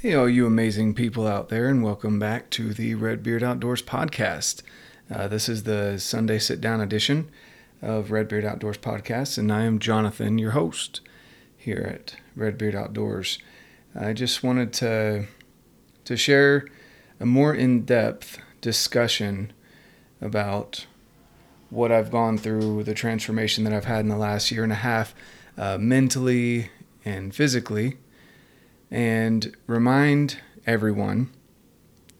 Hey, all you amazing people out there, and welcome back to the Redbeard Outdoors podcast. Uh, this is the Sunday sit down edition of Redbeard Outdoors podcast, and I am Jonathan, your host here at Redbeard Outdoors. I just wanted to to share a more in depth discussion about what I've gone through, the transformation that I've had in the last year and a half, uh, mentally and physically and remind everyone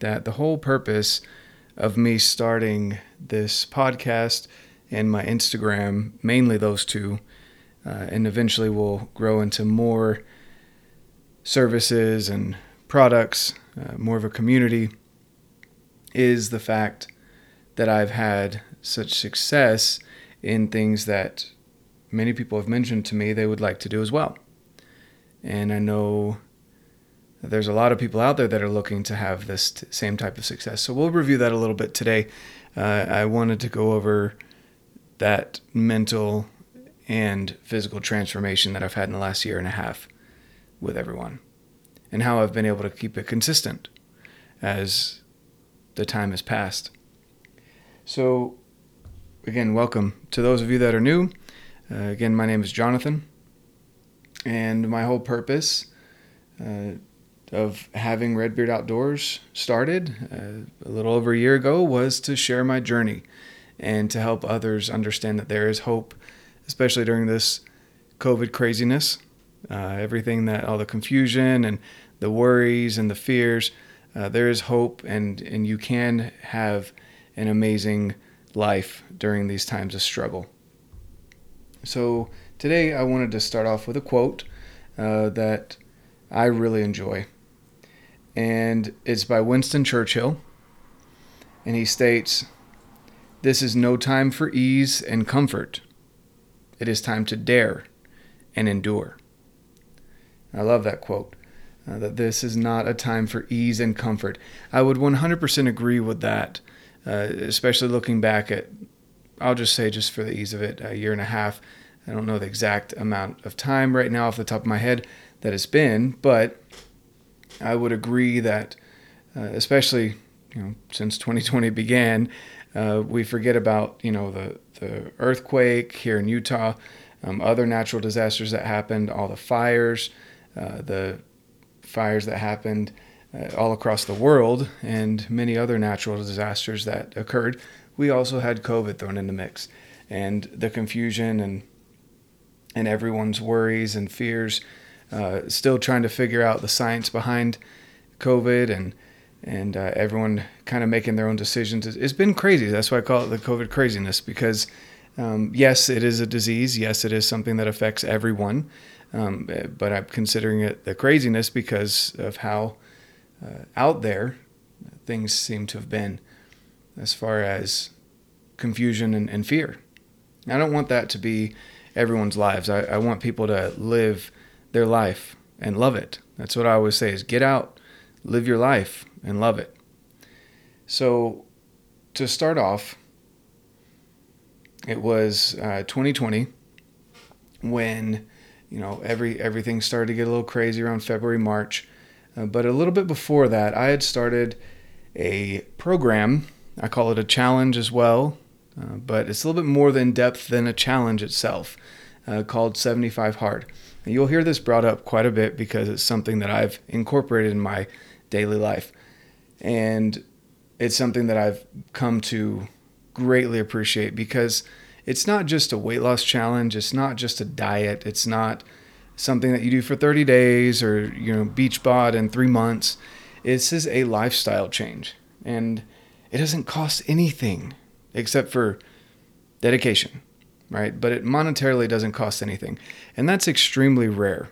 that the whole purpose of me starting this podcast and my Instagram, mainly those two, uh, and eventually will grow into more services and products, uh, more of a community, is the fact that I've had such success in things that many people have mentioned to me they would like to do as well. And I know there's a lot of people out there that are looking to have this t- same type of success. So we'll review that a little bit today. Uh, I wanted to go over that mental and physical transformation that I've had in the last year and a half with everyone and how I've been able to keep it consistent as the time has passed. So, again, welcome to those of you that are new. Uh, again, my name is Jonathan, and my whole purpose uh, of having Redbeard Outdoors started uh, a little over a year ago was to share my journey and to help others understand that there is hope, especially during this COVID craziness. Uh, everything that all the confusion and the worries and the fears, uh, there is hope, and, and you can have an amazing life during these times of struggle. So, today I wanted to start off with a quote uh, that I really enjoy and it's by Winston Churchill. And he states, This is no time for ease and comfort. It is time to dare and endure. I love that quote. Uh, that this is not a time for ease and comfort. I would 100% agree with that, uh, especially looking back at, I'll just say, just for the ease of it, a year and a half. I don't know the exact amount of time right now off the top of my head that it's been, but I would agree that, uh, especially you know, since 2020 began, uh, we forget about you know the the earthquake here in Utah, um, other natural disasters that happened, all the fires, uh, the fires that happened uh, all across the world, and many other natural disasters that occurred. We also had COVID thrown in the mix, and the confusion and and everyone's worries and fears uh, still trying to figure out the science behind COVID and and uh, everyone kind of making their own decisions. It's been crazy. That's why I call it the COVID craziness because um, yes, it is a disease. Yes, it is something that affects everyone. Um, but I'm considering it the craziness because of how uh, out there things seem to have been as far as confusion and, and fear. I don't want that to be everyone's lives. I, I want people to live their life and love it. That's what I always say is get out, live your life and love it. So to start off, it was uh, 2020 when you know every everything started to get a little crazy around February March. Uh, but a little bit before that, I had started a program. I call it a challenge as well, uh, but it's a little bit more in depth than a challenge itself, uh, called 75 Hard. You'll hear this brought up quite a bit because it's something that I've incorporated in my daily life. And it's something that I've come to greatly appreciate because it's not just a weight loss challenge, it's not just a diet, it's not something that you do for 30 days or you know beach bod in 3 months. This is a lifestyle change and it doesn't cost anything except for dedication right? But it monetarily doesn't cost anything. And that's extremely rare,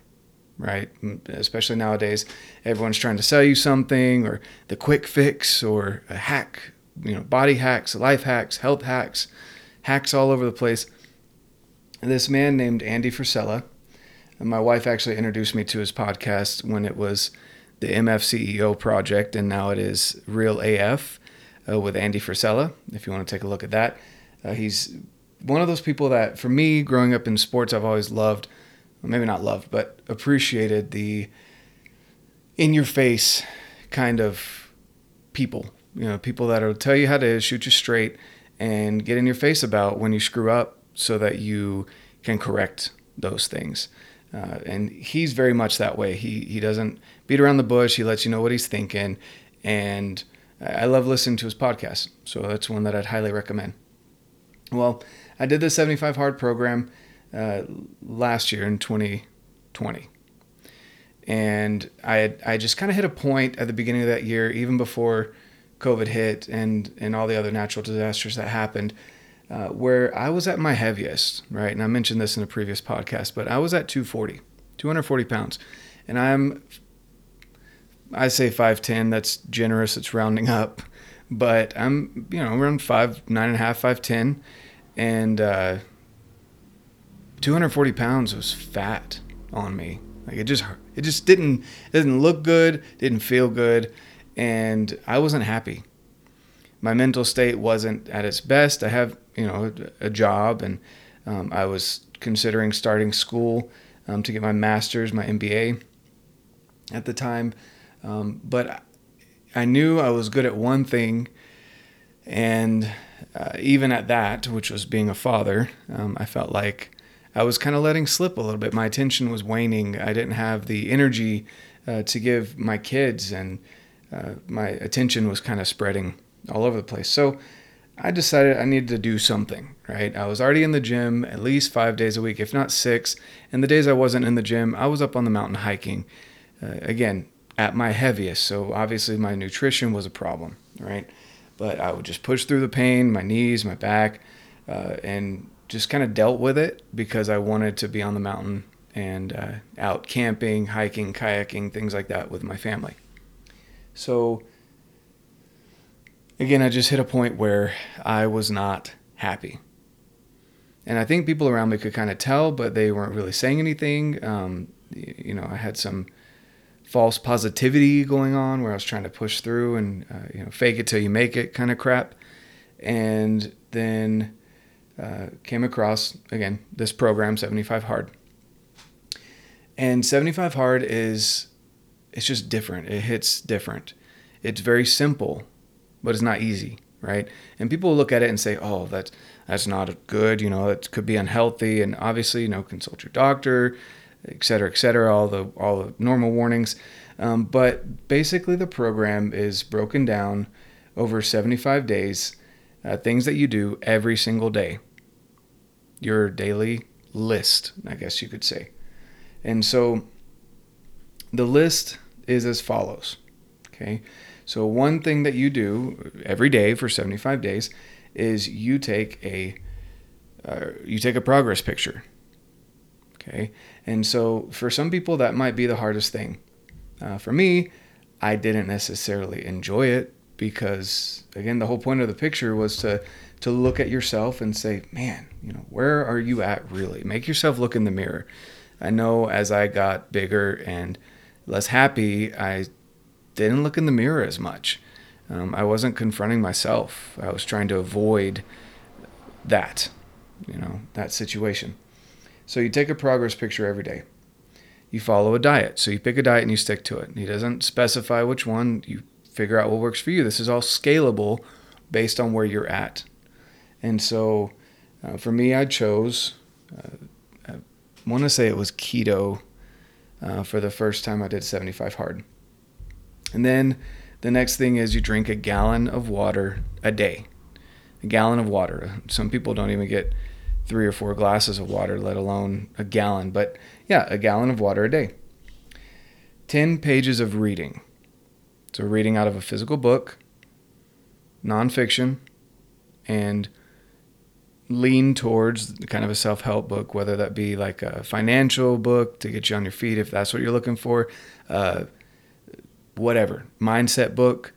right? Especially nowadays, everyone's trying to sell you something or the quick fix or a hack, you know, body hacks, life hacks, health hacks, hacks all over the place. This man named Andy Frisella, and my wife actually introduced me to his podcast when it was the MFCEO project, and now it is Real AF uh, with Andy Frisella. If you want to take a look at that, uh, he's one of those people that, for me, growing up in sports, I've always loved, maybe not loved, but appreciated the in your face kind of people, you know, people that'll tell you how to shoot you straight and get in your face about when you screw up so that you can correct those things. Uh, and he's very much that way. He he doesn't beat around the bush. He lets you know what he's thinking, and I love listening to his podcast. So that's one that I'd highly recommend. Well, I did the 75 hard program uh, last year in 2020, and I had, I just kind of hit a point at the beginning of that year, even before COVID hit and and all the other natural disasters that happened uh, where I was at my heaviest, right? And I mentioned this in a previous podcast, but I was at 240, 240 pounds. And I'm, I say 5'10, that's generous, it's rounding up. But I'm, you know, around five, nine and a half, 5'10. And uh, 240 pounds was fat on me. Like it just, it just didn't, it didn't look good, didn't feel good. And I wasn't happy my mental state wasn't at its best. I have, you know, a job, and um, I was considering starting school um, to get my master's, my MBA at the time. Um, but I knew I was good at one thing, and uh, even at that, which was being a father, um, I felt like I was kind of letting slip a little bit. My attention was waning. I didn't have the energy uh, to give my kids, and uh, my attention was kind of spreading all over the place. So I decided I needed to do something, right? I was already in the gym at least five days a week, if not six. And the days I wasn't in the gym, I was up on the mountain hiking. Uh, again, at my heaviest. So obviously my nutrition was a problem, right? But I would just push through the pain, my knees, my back, uh, and just kind of dealt with it because I wanted to be on the mountain and uh, out camping, hiking, kayaking, things like that with my family. So again, I just hit a point where I was not happy. And I think people around me could kind of tell, but they weren't really saying anything. Um, you know, I had some false positivity going on where I was trying to push through and, uh, you know, fake it till you make it kind of crap. And then uh, came across, again, this program, 75 Hard. And 75 Hard is, it's just different. It hits different. It's very simple but it's not easy, right? And people look at it and say, "Oh, that's that's not good," you know, it could be unhealthy, and obviously, you know, consult your doctor, et cetera, et cetera, all the all the normal warnings. Um, but basically, the program is broken down over 75 days, uh, things that you do every single day. Your daily list, I guess you could say. And so the list is as follows. Okay. So, one thing that you do every day for 75 days is you take a uh, you take a progress picture. Okay, and so for some people that might be the hardest thing. Uh, for me, I didn't necessarily enjoy it because again, the whole point of the picture was to to look at yourself and say, man, you know, where are you at really? Make yourself look in the mirror. I know as I got bigger and less happy, I didn't look in the mirror as much. Um, I wasn't confronting myself. I was trying to avoid that, you know, that situation. So you take a progress picture every day. You follow a diet. So you pick a diet and you stick to it. He doesn't specify which one. You figure out what works for you. This is all scalable based on where you're at. And so uh, for me, I chose, uh, I want to say it was keto uh, for the first time I did 75 hard. And then the next thing is you drink a gallon of water a day. A gallon of water. Some people don't even get three or four glasses of water, let alone a gallon. But yeah, a gallon of water a day. 10 pages of reading. So, reading out of a physical book, nonfiction, and lean towards kind of a self help book, whether that be like a financial book to get you on your feet if that's what you're looking for, uh, whatever mindset book,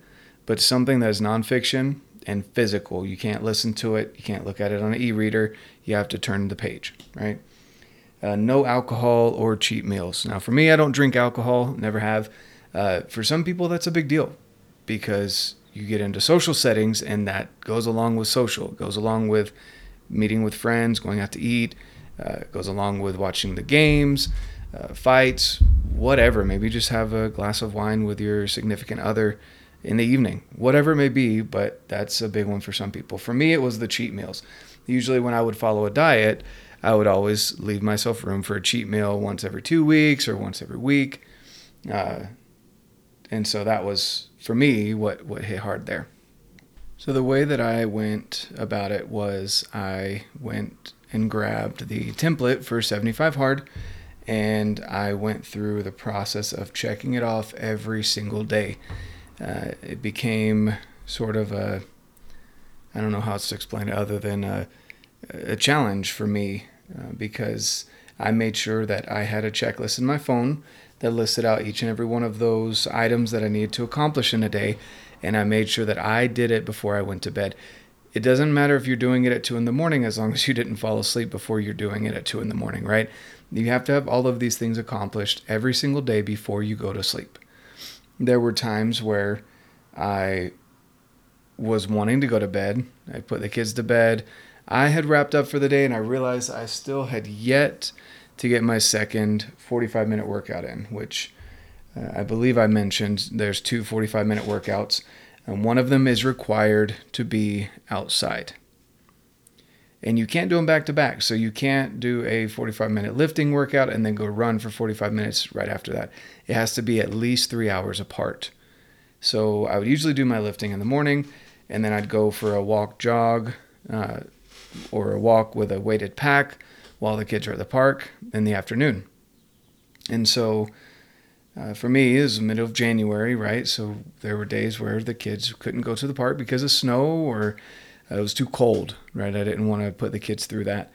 but something that is nonfiction and physical. You can't listen to it. You can't look at it on an e-reader. You have to turn the page, right? Uh, no alcohol or cheap meals. Now, for me, I don't drink alcohol, never have. Uh, for some people, that's a big deal because you get into social settings and that goes along with social, it goes along with meeting with friends, going out to eat, uh, goes along with watching the games, uh, fights, whatever. Maybe just have a glass of wine with your significant other in the evening, whatever it may be. But that's a big one for some people. For me, it was the cheat meals. Usually, when I would follow a diet, I would always leave myself room for a cheat meal once every two weeks or once every week. Uh, and so that was for me what what hit hard there. So the way that I went about it was I went and grabbed the template for 75 hard and I went through the process of checking it off every single day. Uh, it became sort of a I don't know how else to explain it other than a, a challenge for me uh, because I made sure that I had a checklist in my phone that listed out each and every one of those items that I needed to accomplish in a day. And I made sure that I did it before I went to bed. It doesn't matter if you're doing it at two in the morning as long as you didn't fall asleep before you're doing it at two in the morning, right? You have to have all of these things accomplished every single day before you go to sleep. There were times where I was wanting to go to bed. I put the kids to bed. I had wrapped up for the day and I realized I still had yet to get my second 45 minute workout in, which uh, I believe I mentioned there's two 45 minute workouts, and one of them is required to be outside. And you can't do them back to back. So you can't do a 45 minute lifting workout and then go run for 45 minutes right after that. It has to be at least three hours apart. So I would usually do my lifting in the morning, and then I'd go for a walk, jog, uh, or a walk with a weighted pack while the kids are at the park in the afternoon. And so uh, for me, it was the middle of January, right? So there were days where the kids couldn't go to the park because of snow or it was too cold, right? I didn't want to put the kids through that.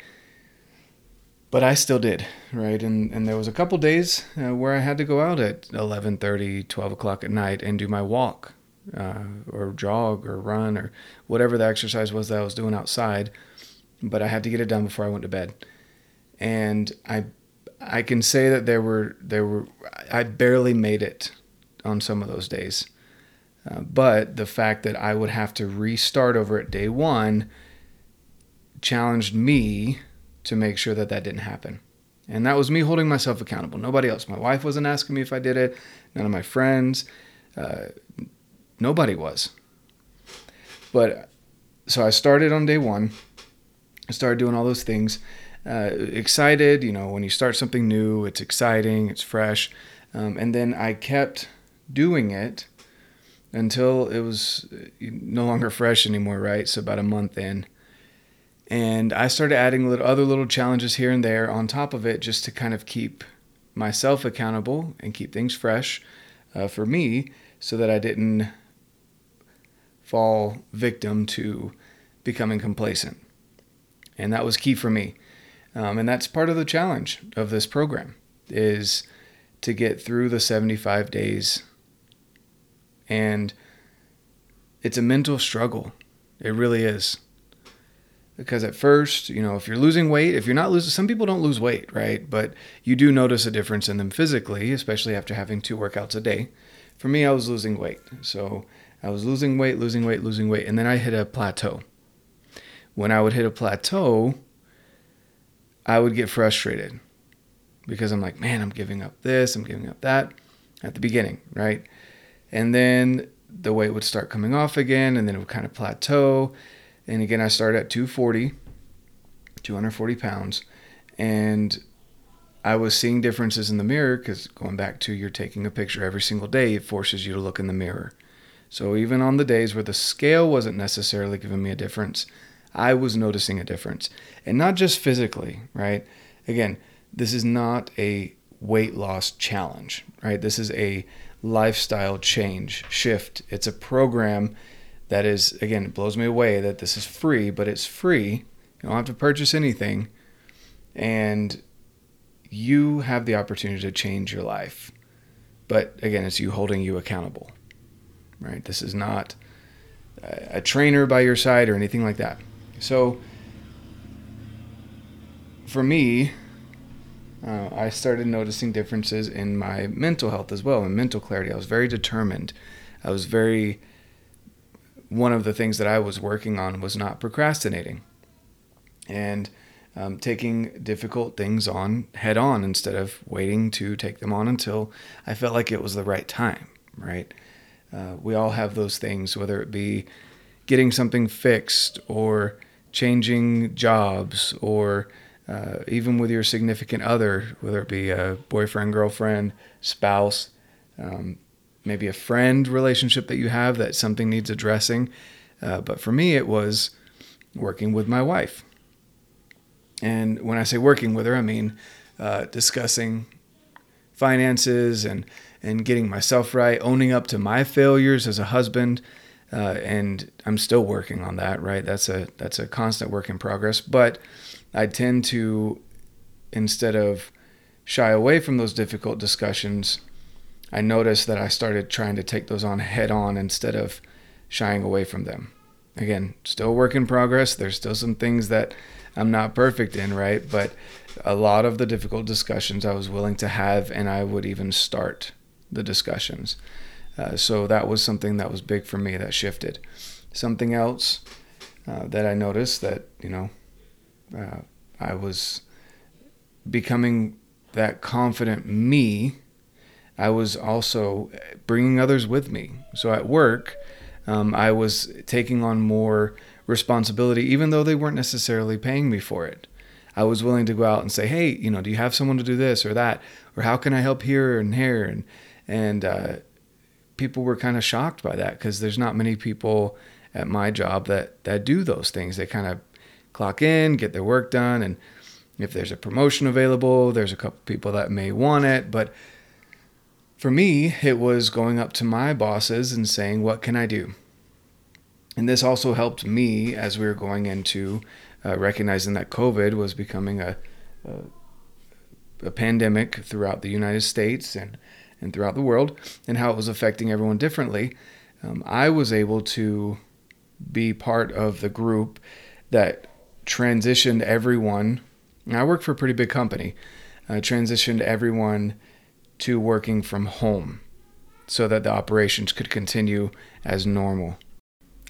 But I still did, right? And, and there was a couple days uh, where I had to go out at 11:30, 12 o'clock at night and do my walk uh, or jog or run or whatever the exercise was that I was doing outside. But I had to get it done before I went to bed and I I can say that there were there were I barely made it on some of those days. Uh, but the fact that I would have to restart over at day one challenged me to make sure that that didn't happen. And that was me holding myself accountable. Nobody else. My wife wasn't asking me if I did it. None of my friends. Uh, nobody was. But so I started on day one. I started doing all those things uh, excited. You know, when you start something new, it's exciting, it's fresh. Um, and then I kept doing it until it was uh, no longer fresh anymore, right? So about a month in. And I started adding little, other little challenges here and there on top of it just to kind of keep myself accountable and keep things fresh uh, for me so that I didn't fall victim to becoming complacent. And that was key for me. Um, and that's part of the challenge of this program is to get through the 75 days. And it's a mental struggle. It really is. Because at first, you know, if you're losing weight, if you're not losing, some people don't lose weight, right? But you do notice a difference in them physically, especially after having two workouts a day. For me, I was losing weight. So I was losing weight, losing weight, losing weight. And then I hit a plateau. When I would hit a plateau, I would get frustrated because I'm like, man, I'm giving up this, I'm giving up that at the beginning, right? And then the weight would start coming off again, and then it would kind of plateau. And again, I started at 240, 240 pounds, and I was seeing differences in the mirror because going back to you're taking a picture every single day, it forces you to look in the mirror. So even on the days where the scale wasn't necessarily giving me a difference, I was noticing a difference. And not just physically, right? Again, this is not a weight loss challenge, right? This is a lifestyle change, shift. It's a program that is, again, it blows me away that this is free, but it's free. You don't have to purchase anything. And you have the opportunity to change your life. But again, it's you holding you accountable, right? This is not a trainer by your side or anything like that. So, for me, uh, I started noticing differences in my mental health as well, and mental clarity. I was very determined. I was very. One of the things that I was working on was not procrastinating. And um, taking difficult things on head on instead of waiting to take them on until I felt like it was the right time, right? Uh, we all have those things, whether it be getting something fixed or changing jobs or uh, even with your significant other, whether it be a boyfriend, girlfriend, spouse, um, maybe a friend relationship that you have that something needs addressing. Uh, but for me, it was working with my wife. And when I say working with her, I mean uh, discussing finances and, and getting myself right, owning up to my failures as a husband. Uh, and I'm still working on that, right? That's a that's a constant work in progress. But I tend to, instead of shy away from those difficult discussions, I noticed that I started trying to take those on head on instead of shying away from them. Again, still work in progress. There's still some things that I'm not perfect in, right? But a lot of the difficult discussions I was willing to have, and I would even start the discussions. Uh, so that was something that was big for me that shifted. Something else uh, that I noticed that, you know, uh, I was becoming that confident me. I was also bringing others with me. So at work, um, I was taking on more responsibility, even though they weren't necessarily paying me for it. I was willing to go out and say, "Hey, you know, do you have someone to do this or that, or how can I help here and here?" And and uh, people were kind of shocked by that because there's not many people at my job that that do those things. They kind of clock in, get their work done, and if there's a promotion available, there's a couple people that may want it. But for me, it was going up to my bosses and saying, What can I do? And this also helped me as we were going into uh, recognizing that COVID was becoming a, a, a pandemic throughout the United States and, and throughout the world, and how it was affecting everyone differently. Um, I was able to be part of the group that transitioned everyone. I worked for a pretty big company. Transitioned everyone to working from home so that the operations could continue as normal.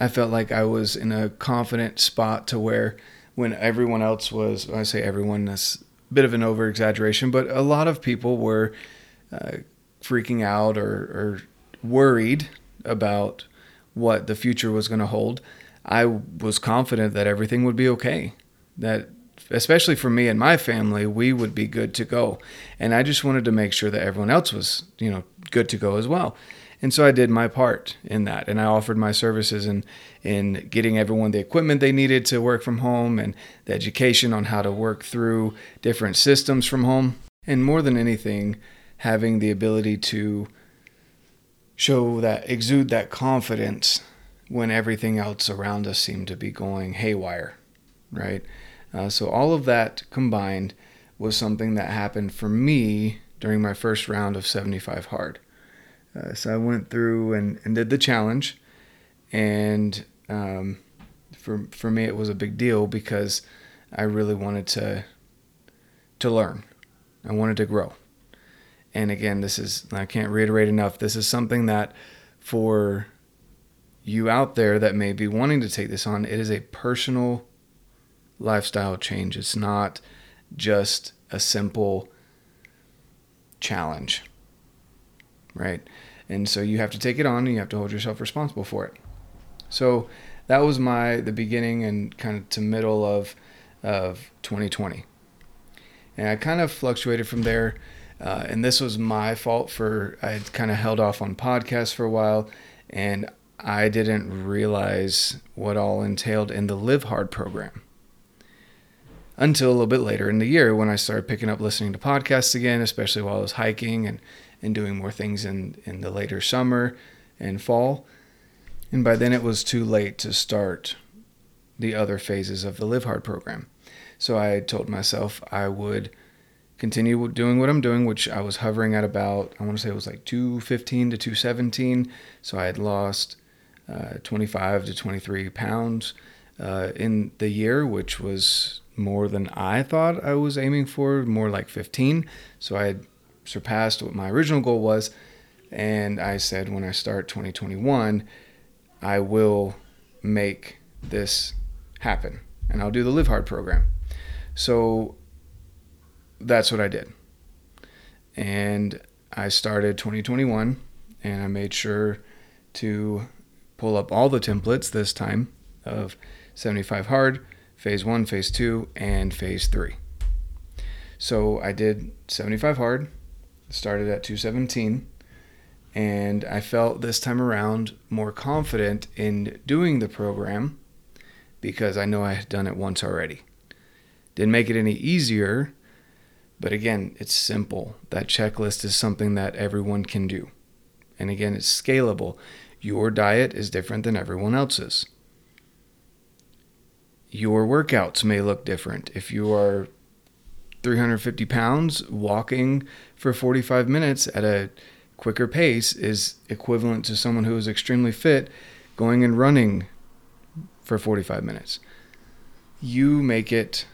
I felt like I was in a confident spot to where when everyone else was, I say everyone, that's a bit of an over exaggeration, but a lot of people were uh, freaking out or, or worried about what the future was going to hold. I was confident that everything would be okay. That especially for me and my family, we would be good to go. And I just wanted to make sure that everyone else was, you know, good to go as well. And so I did my part in that. And I offered my services in, in getting everyone the equipment they needed to work from home and the education on how to work through different systems from home. And more than anything, having the ability to show that, exude that confidence when everything else around us seemed to be going haywire, right? Uh, so all of that combined was something that happened for me during my first round of 75 hard. Uh, so I went through and, and did the challenge, and um, for for me it was a big deal because I really wanted to to learn. I wanted to grow. And again, this is I can't reiterate enough. This is something that for you out there that may be wanting to take this on, it is a personal lifestyle change. It's not just a simple challenge, right? And so you have to take it on and you have to hold yourself responsible for it. So that was my the beginning and kind of to middle of of 2020. And I kind of fluctuated from there. Uh, and this was my fault for I had kind of held off on podcasts for a while, and I didn't realize what all entailed in the Live Hard program until a little bit later in the year when I started picking up listening to podcasts again, especially while I was hiking and, and doing more things in, in the later summer and fall. And by then it was too late to start the other phases of the Live Hard program. So I told myself I would continue doing what I'm doing, which I was hovering at about, I want to say it was like 215 to 217. So I had lost uh, 25 to 23 pounds uh, in the year, which was more than I thought I was aiming for, more like 15. So I had surpassed what my original goal was. And I said, when I start 2021, I will make this happen and I'll do the Live Hard program. So that's what I did. And I started 2021 and I made sure to pull up all the templates this time of 75 hard, phase one, phase two, and phase three. So I did 75 hard, started at 217, and I felt this time around more confident in doing the program because I know I had done it once already. Didn't make it any easier, but again, it's simple. That checklist is something that everyone can do. And again, it's scalable. Your diet is different than everyone else's. Your workouts may look different. If you are 350 pounds, walking for 45 minutes at a quicker pace is equivalent to someone who is extremely fit going and running for 45 minutes. You make it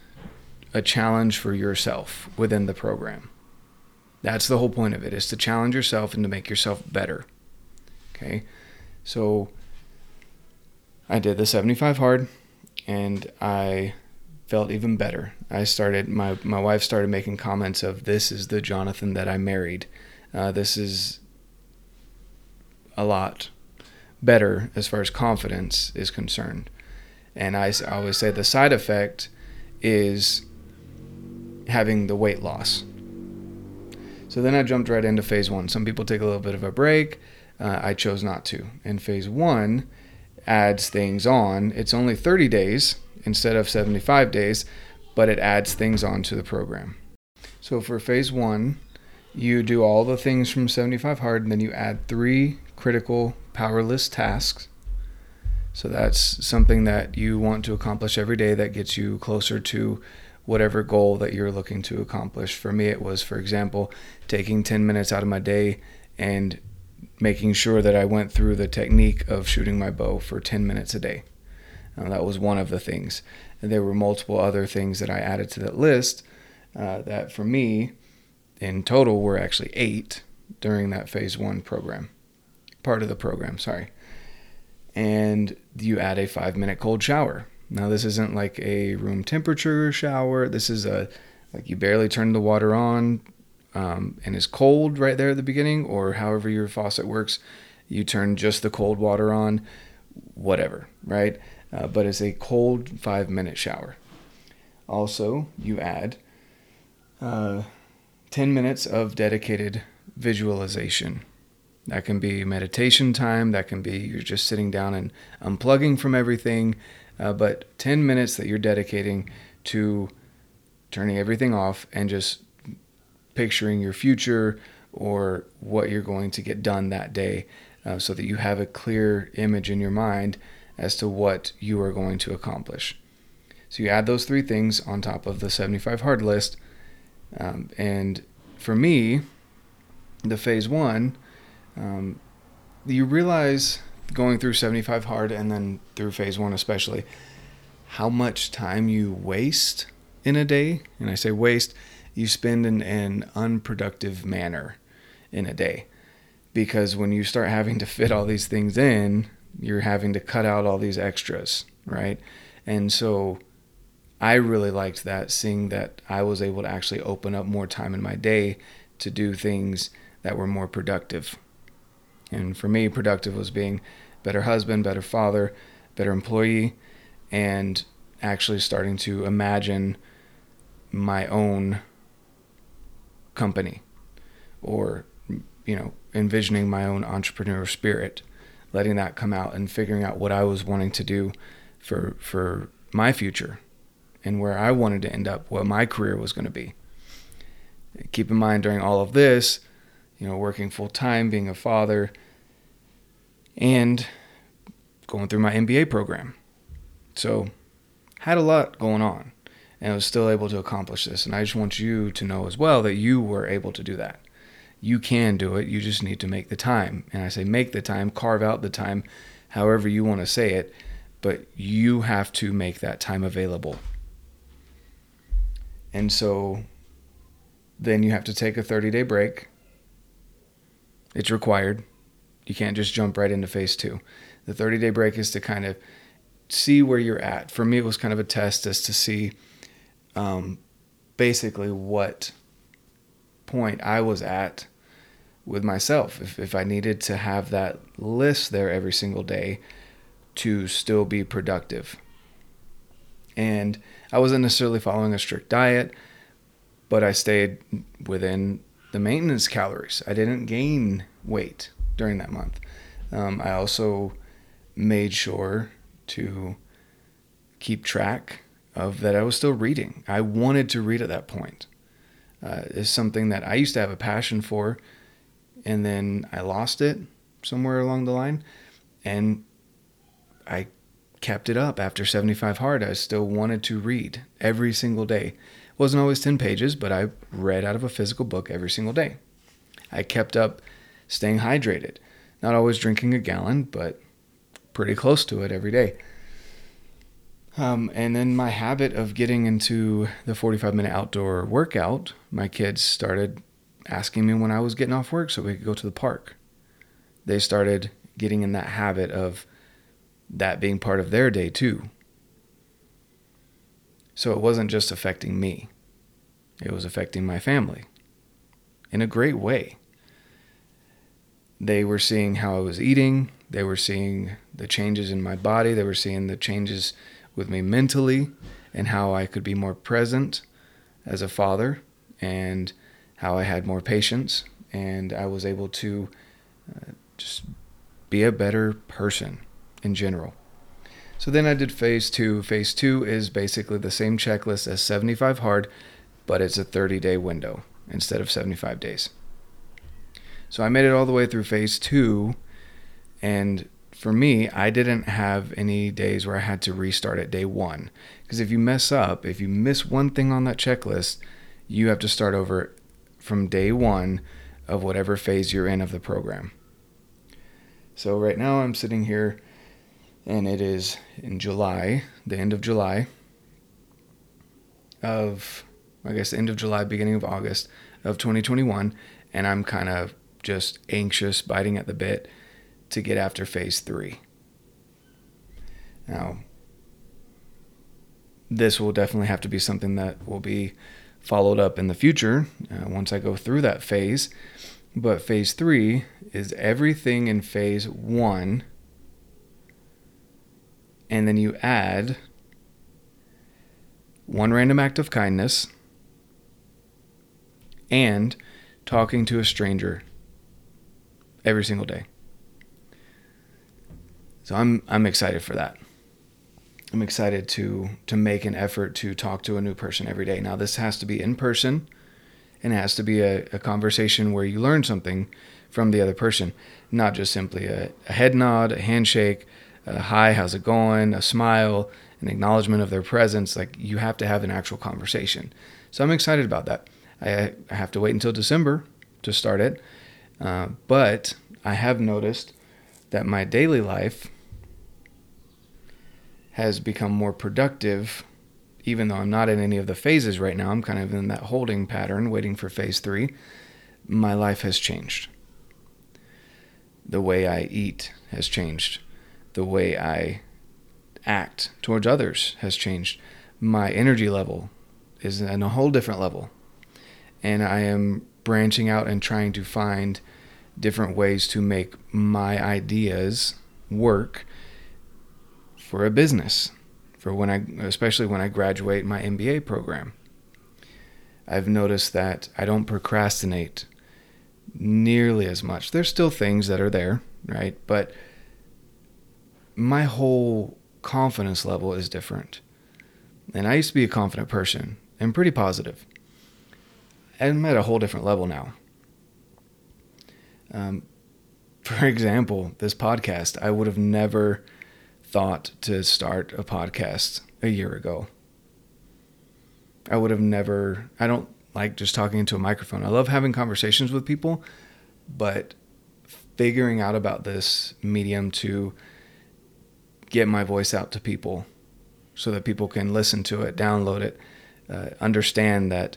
a challenge for yourself within the program. That's the whole point of it is to challenge yourself and to make yourself better. Okay? So I did the 75 hard and I felt even better. I started my my wife started making comments of this is the Jonathan that I married. Uh, this is a lot better as far as confidence is concerned. And I, I always say the side effect is having the weight loss. So then I jumped right into phase one. Some people take a little bit of a break. Uh, I chose not to. And phase one adds things on. It's only 30 days instead of 75 days, but it adds things onto the program. So for phase one, you do all the things from 75 hard, and then you add three critical power list tasks. So that's something that you want to accomplish every day that gets you closer to whatever goal that you're looking to accomplish. For me, it was, for example, taking 10 minutes out of my day and making sure that I went through the technique of shooting my bow for 10 minutes a day. Uh, that was one of the things. And there were multiple other things that I added to that list uh, that for me, in total, were actually eight during that phase one program, part of the program, sorry. And you add a five minute cold shower. Now, this isn't like a room temperature shower. This is a, like you barely turn the water on um, and it's cold right there at the beginning, or however your faucet works, you turn just the cold water on, whatever, right? uh, but it's a cold five minute shower. Also, you add uh, 10 minutes of dedicated visualization. That can be meditation time, that can be you're just sitting down and unplugging from everything, uh, but 10 minutes that you're dedicating to turning everything off and just picturing your future or what you're going to get done that day uh, so that you have a clear image in your mind as to what you are going to accomplish. So you add those three things on top of the 75 hard list. Um, and for me, the phase one, um, you realize going through 75 hard and then through phase one, especially, how much time you waste in a day. And I say waste, you spend in an unproductive manner in a day. Because when you start having to fit all these things in, you're having to cut out all these extras, right? And so I really liked that, seeing that I was able to actually open up more time in my day to do things that were more productive. And for me, productive was being better husband, better father, better employee, and actually starting to imagine my own company or you know envisioning my own entrepreneur spirit letting that come out and figuring out what I was wanting to do for for my future and where I wanted to end up, what my career was going to be. Keep in mind during all of this, you know, working full time, being a father, and going through my MBA program. So, had a lot going on, and I was still able to accomplish this. And I just want you to know as well that you were able to do that you can do it. You just need to make the time. And I say make the time, carve out the time, however you want to say it, but you have to make that time available. And so then you have to take a 30 day break. It's required. You can't just jump right into phase two. The 30 day break is to kind of see where you're at. For me, it was kind of a test as to see um, basically what point I was at with myself. If, if I needed to have that list there every single day to still be productive. And I wasn't necessarily following a strict diet, but I stayed within the maintenance calories. I didn't gain weight during that month. Um, I also made sure to keep track of that I was still reading. I wanted to read at that point. Uh, it's something that I used to have a passion for, and then I lost it somewhere along the line, and I kept it up after 75 hard. I still wanted to read every single day. It wasn't always 10 pages, but I read out of a physical book every single day. I kept up staying hydrated, not always drinking a gallon, but pretty close to it every day. Um, and then my habit of getting into the 45 minute outdoor workout, my kids started asking me when I was getting off work so we could go to the park. They started getting in that habit of that being part of their day too. So it wasn't just affecting me, it was affecting my family in a great way. They were seeing how I was eating, they were seeing the changes in my body, they were seeing the changes with me mentally and how I could be more present as a father and how I had more patience and I was able to uh, just be a better person in general. So then I did phase two. Phase two is basically the same checklist as 75 hard, but it's a 30 day window instead of 75 days. So I made it all the way through phase two. And for me, I didn't have any days where I had to restart at day one. Because if you mess up, if you miss one thing on that checklist, you have to start over from day one of whatever phase you're in of the program. So right now I'm sitting here and it is in July, the end of July of I guess the end of July, beginning of August of 2021, and I'm kind of just anxious, biting at the bit to get after phase 3. Now, this will definitely have to be something that will be followed up in the future uh, once I go through that phase. But phase three is everything in phase one, and then you add one random act of kindness and talking to a stranger every single day. So I'm I'm excited for that. I'm excited to to make an effort to talk to a new person every day. Now this has to be in person and it has to be a, a conversation where you learn something from the other person, not just simply a, a head nod, a handshake, a hi, how's it going, a smile, an acknowledgement of their presence. Like you have to have an actual conversation. So I'm excited about that. I, I have to wait until December to start it, uh, but I have noticed that my daily life has become more productive even though I'm not in any of the phases right now, I'm kind of in that holding pattern, waiting for phase three, my life has changed. The way I eat has changed. The way I act towards others has changed. My energy level is in a whole different level. And I am branching out and trying to find different ways to make my ideas work for a business for when I, especially when I graduate my MBA program. I've noticed that I don't procrastinate nearly as much. There's still things that are there, right? But my whole confidence level is different. And I used to be a confident person and pretty positive. I'm at a whole different level now. Um, for example, this podcast, I would have never thought to start a podcast a year ago. I would have never, I don't like just talking into a microphone. I love having conversations with people, but figuring out about this medium to get my voice out to people so that people can listen to it, download it, uh, understand that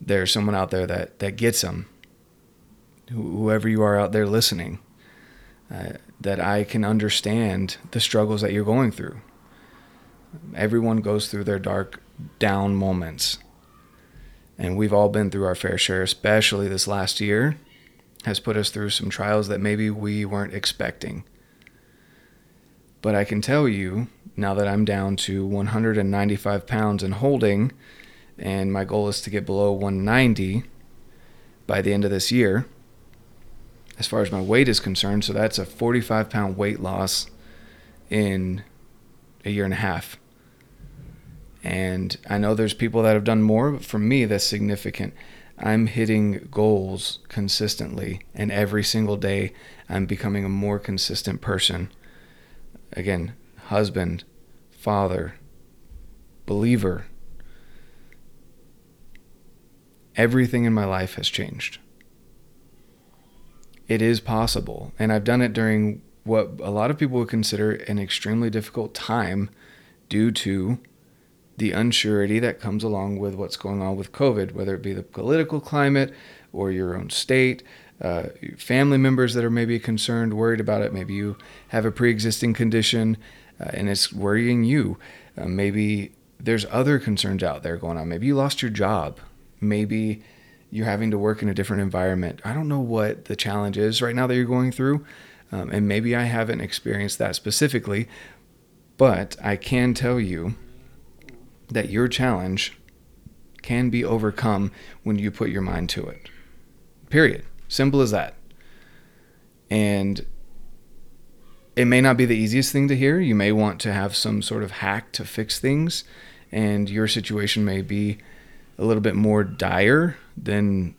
there's someone out there that, that gets them. Whoever you are out there listening, uh, that I can understand the struggles that you're going through. Everyone goes through their dark down moments. And we've all been through our fair share, especially this last year has put us through some trials that maybe we weren't expecting. But I can tell you now that I'm down to 195 pounds and holding, and my goal is to get below 190 by the end of this year, as far as my weight is concerned. So that's a 45 pound weight loss in a year and a half. And I know there's people that have done more, but for me, that's significant. I'm hitting goals consistently, and every single day, I'm becoming a more consistent person. Again, husband, father, believer. Everything in my life has changed. It is possible, and I've done it during what a lot of people would consider an extremely difficult time due to the unsurety that comes along with what's going on with COVID, whether it be the political climate or your own state, uh, family members that are maybe concerned, worried about it. Maybe you have a pre existing condition uh, and it's worrying you. Uh, maybe there's other concerns out there going on. Maybe you lost your job. Maybe you're having to work in a different environment. I don't know what the challenge is right now that you're going through. Um, and maybe I haven't experienced that specifically, but I can tell you that your challenge can be overcome when you put your mind to it. Period. Simple as that. And it may not be the easiest thing to hear. You may want to have some sort of hack to fix things, and your situation may be a little bit more dire than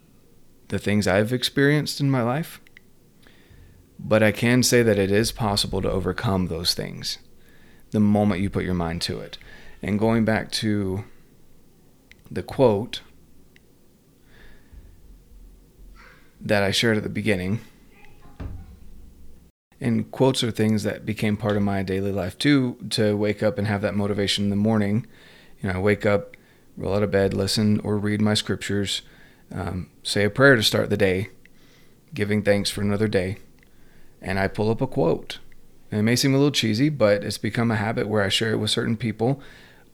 the things I've experienced in my life. But I can say that it is possible to overcome those things the moment you put your mind to it. And going back to the quote that I shared at the beginning, and quotes are things that became part of my daily life too to wake up and have that motivation in the morning. You know, I wake up, roll out of bed, listen or read my scriptures, um, say a prayer to start the day, giving thanks for another day, and I pull up a quote. And it may seem a little cheesy, but it's become a habit where I share it with certain people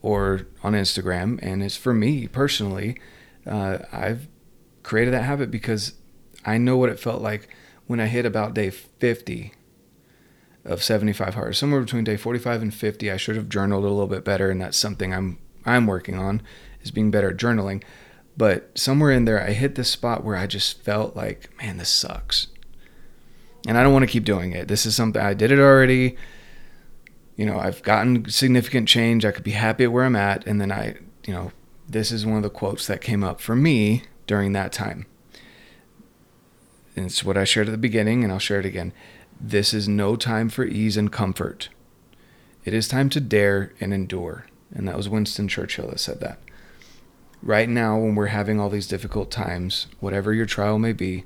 or on Instagram. And it's for me personally. Uh, I've created that habit because I know what it felt like when I hit about day 50 of 75 hard. Somewhere between day 45 and 50, I should have journaled a little bit better, and that's something I'm I'm working on is being better at journaling. But somewhere in there, I hit this spot where I just felt like, man, this sucks, and I don't want to keep doing it. This is something I did it already you know, I've gotten significant change. I could be happy at where I'm at. And then I, you know, this is one of the quotes that came up for me during that time. And it's what I shared at the beginning, and I'll share it again. This is no time for ease and comfort. It is time to dare and endure. And that was Winston Churchill that said that. Right now, when we're having all these difficult times, whatever your trial may be,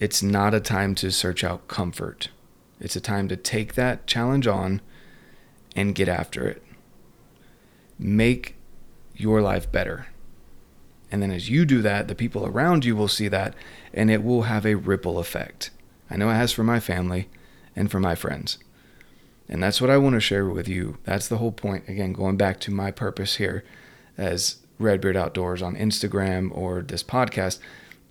it's not a time to search out comfort. It's a time to take that challenge on and get after it. Make your life better. And then as you do that, the people around you will see that and it will have a ripple effect. I know it has for my family and for my friends. And that's what I want to share with you. That's the whole point. Again, going back to my purpose here as Redbeard Outdoors on Instagram or this podcast,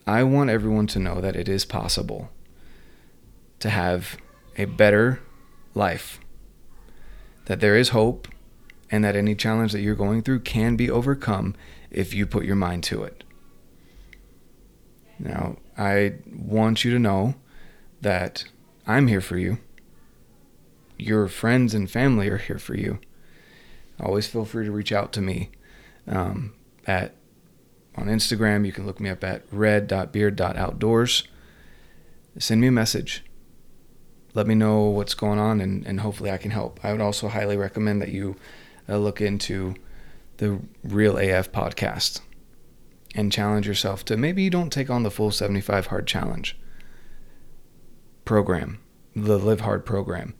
I want everyone to know that it is possible to have a better life that there is hope and that any challenge that you're going through can be overcome if you put your mind to it. Now, I want you to know that I'm here for you. Your friends and family are here for you. Always feel free to reach out to me um, at on Instagram. You can look me up at red.beard.outdoors. Send me a message let me know what's going on and, and hopefully I can help. I would also highly recommend that you uh, look into the Real AF podcast and challenge yourself to maybe you don't take on the full 75 hard challenge program, the Live Hard program.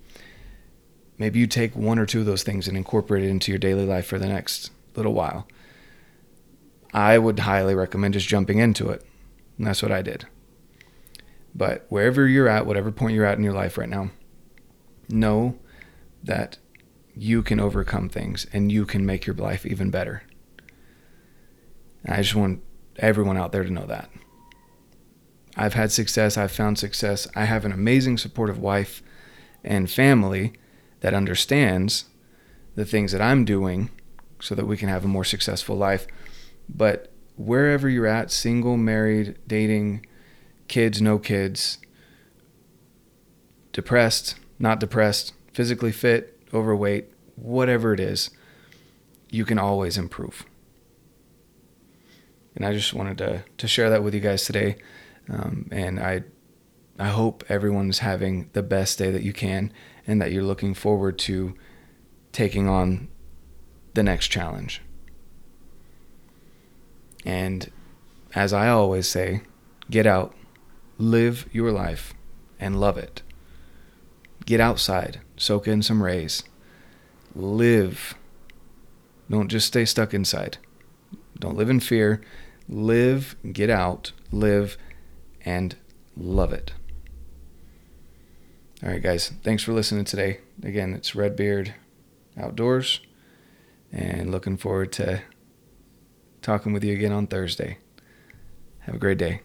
Maybe you take one or two of those things and incorporate it into your daily life for the next little while. I would highly recommend just jumping into it. And that's what I did. But wherever you're at, whatever point you're at in your life right now, know that you can overcome things and you can make your life even better. And I just want everyone out there to know that. I've had success, I've found success. I have an amazing supportive wife and family that understands the things that I'm doing so that we can have a more successful life. But wherever you're at, single, married, dating, kids, no kids, depressed, not depressed, physically fit, overweight, whatever it is, you can always improve. And I just wanted to, to share that with you guys today. Um, and I, I hope everyone's having the best day that you can and that you're looking forward to taking on the next challenge. And as I always say, get out, live your life, and love it. Get outside, soak in some rays, live. Don't just stay stuck inside. Don't live in fear. Live, get out, live, and love it. All right, guys, thanks for listening today. Again, it's Redbeard Outdoors, and looking forward to talking with you again on Thursday. Have a great day.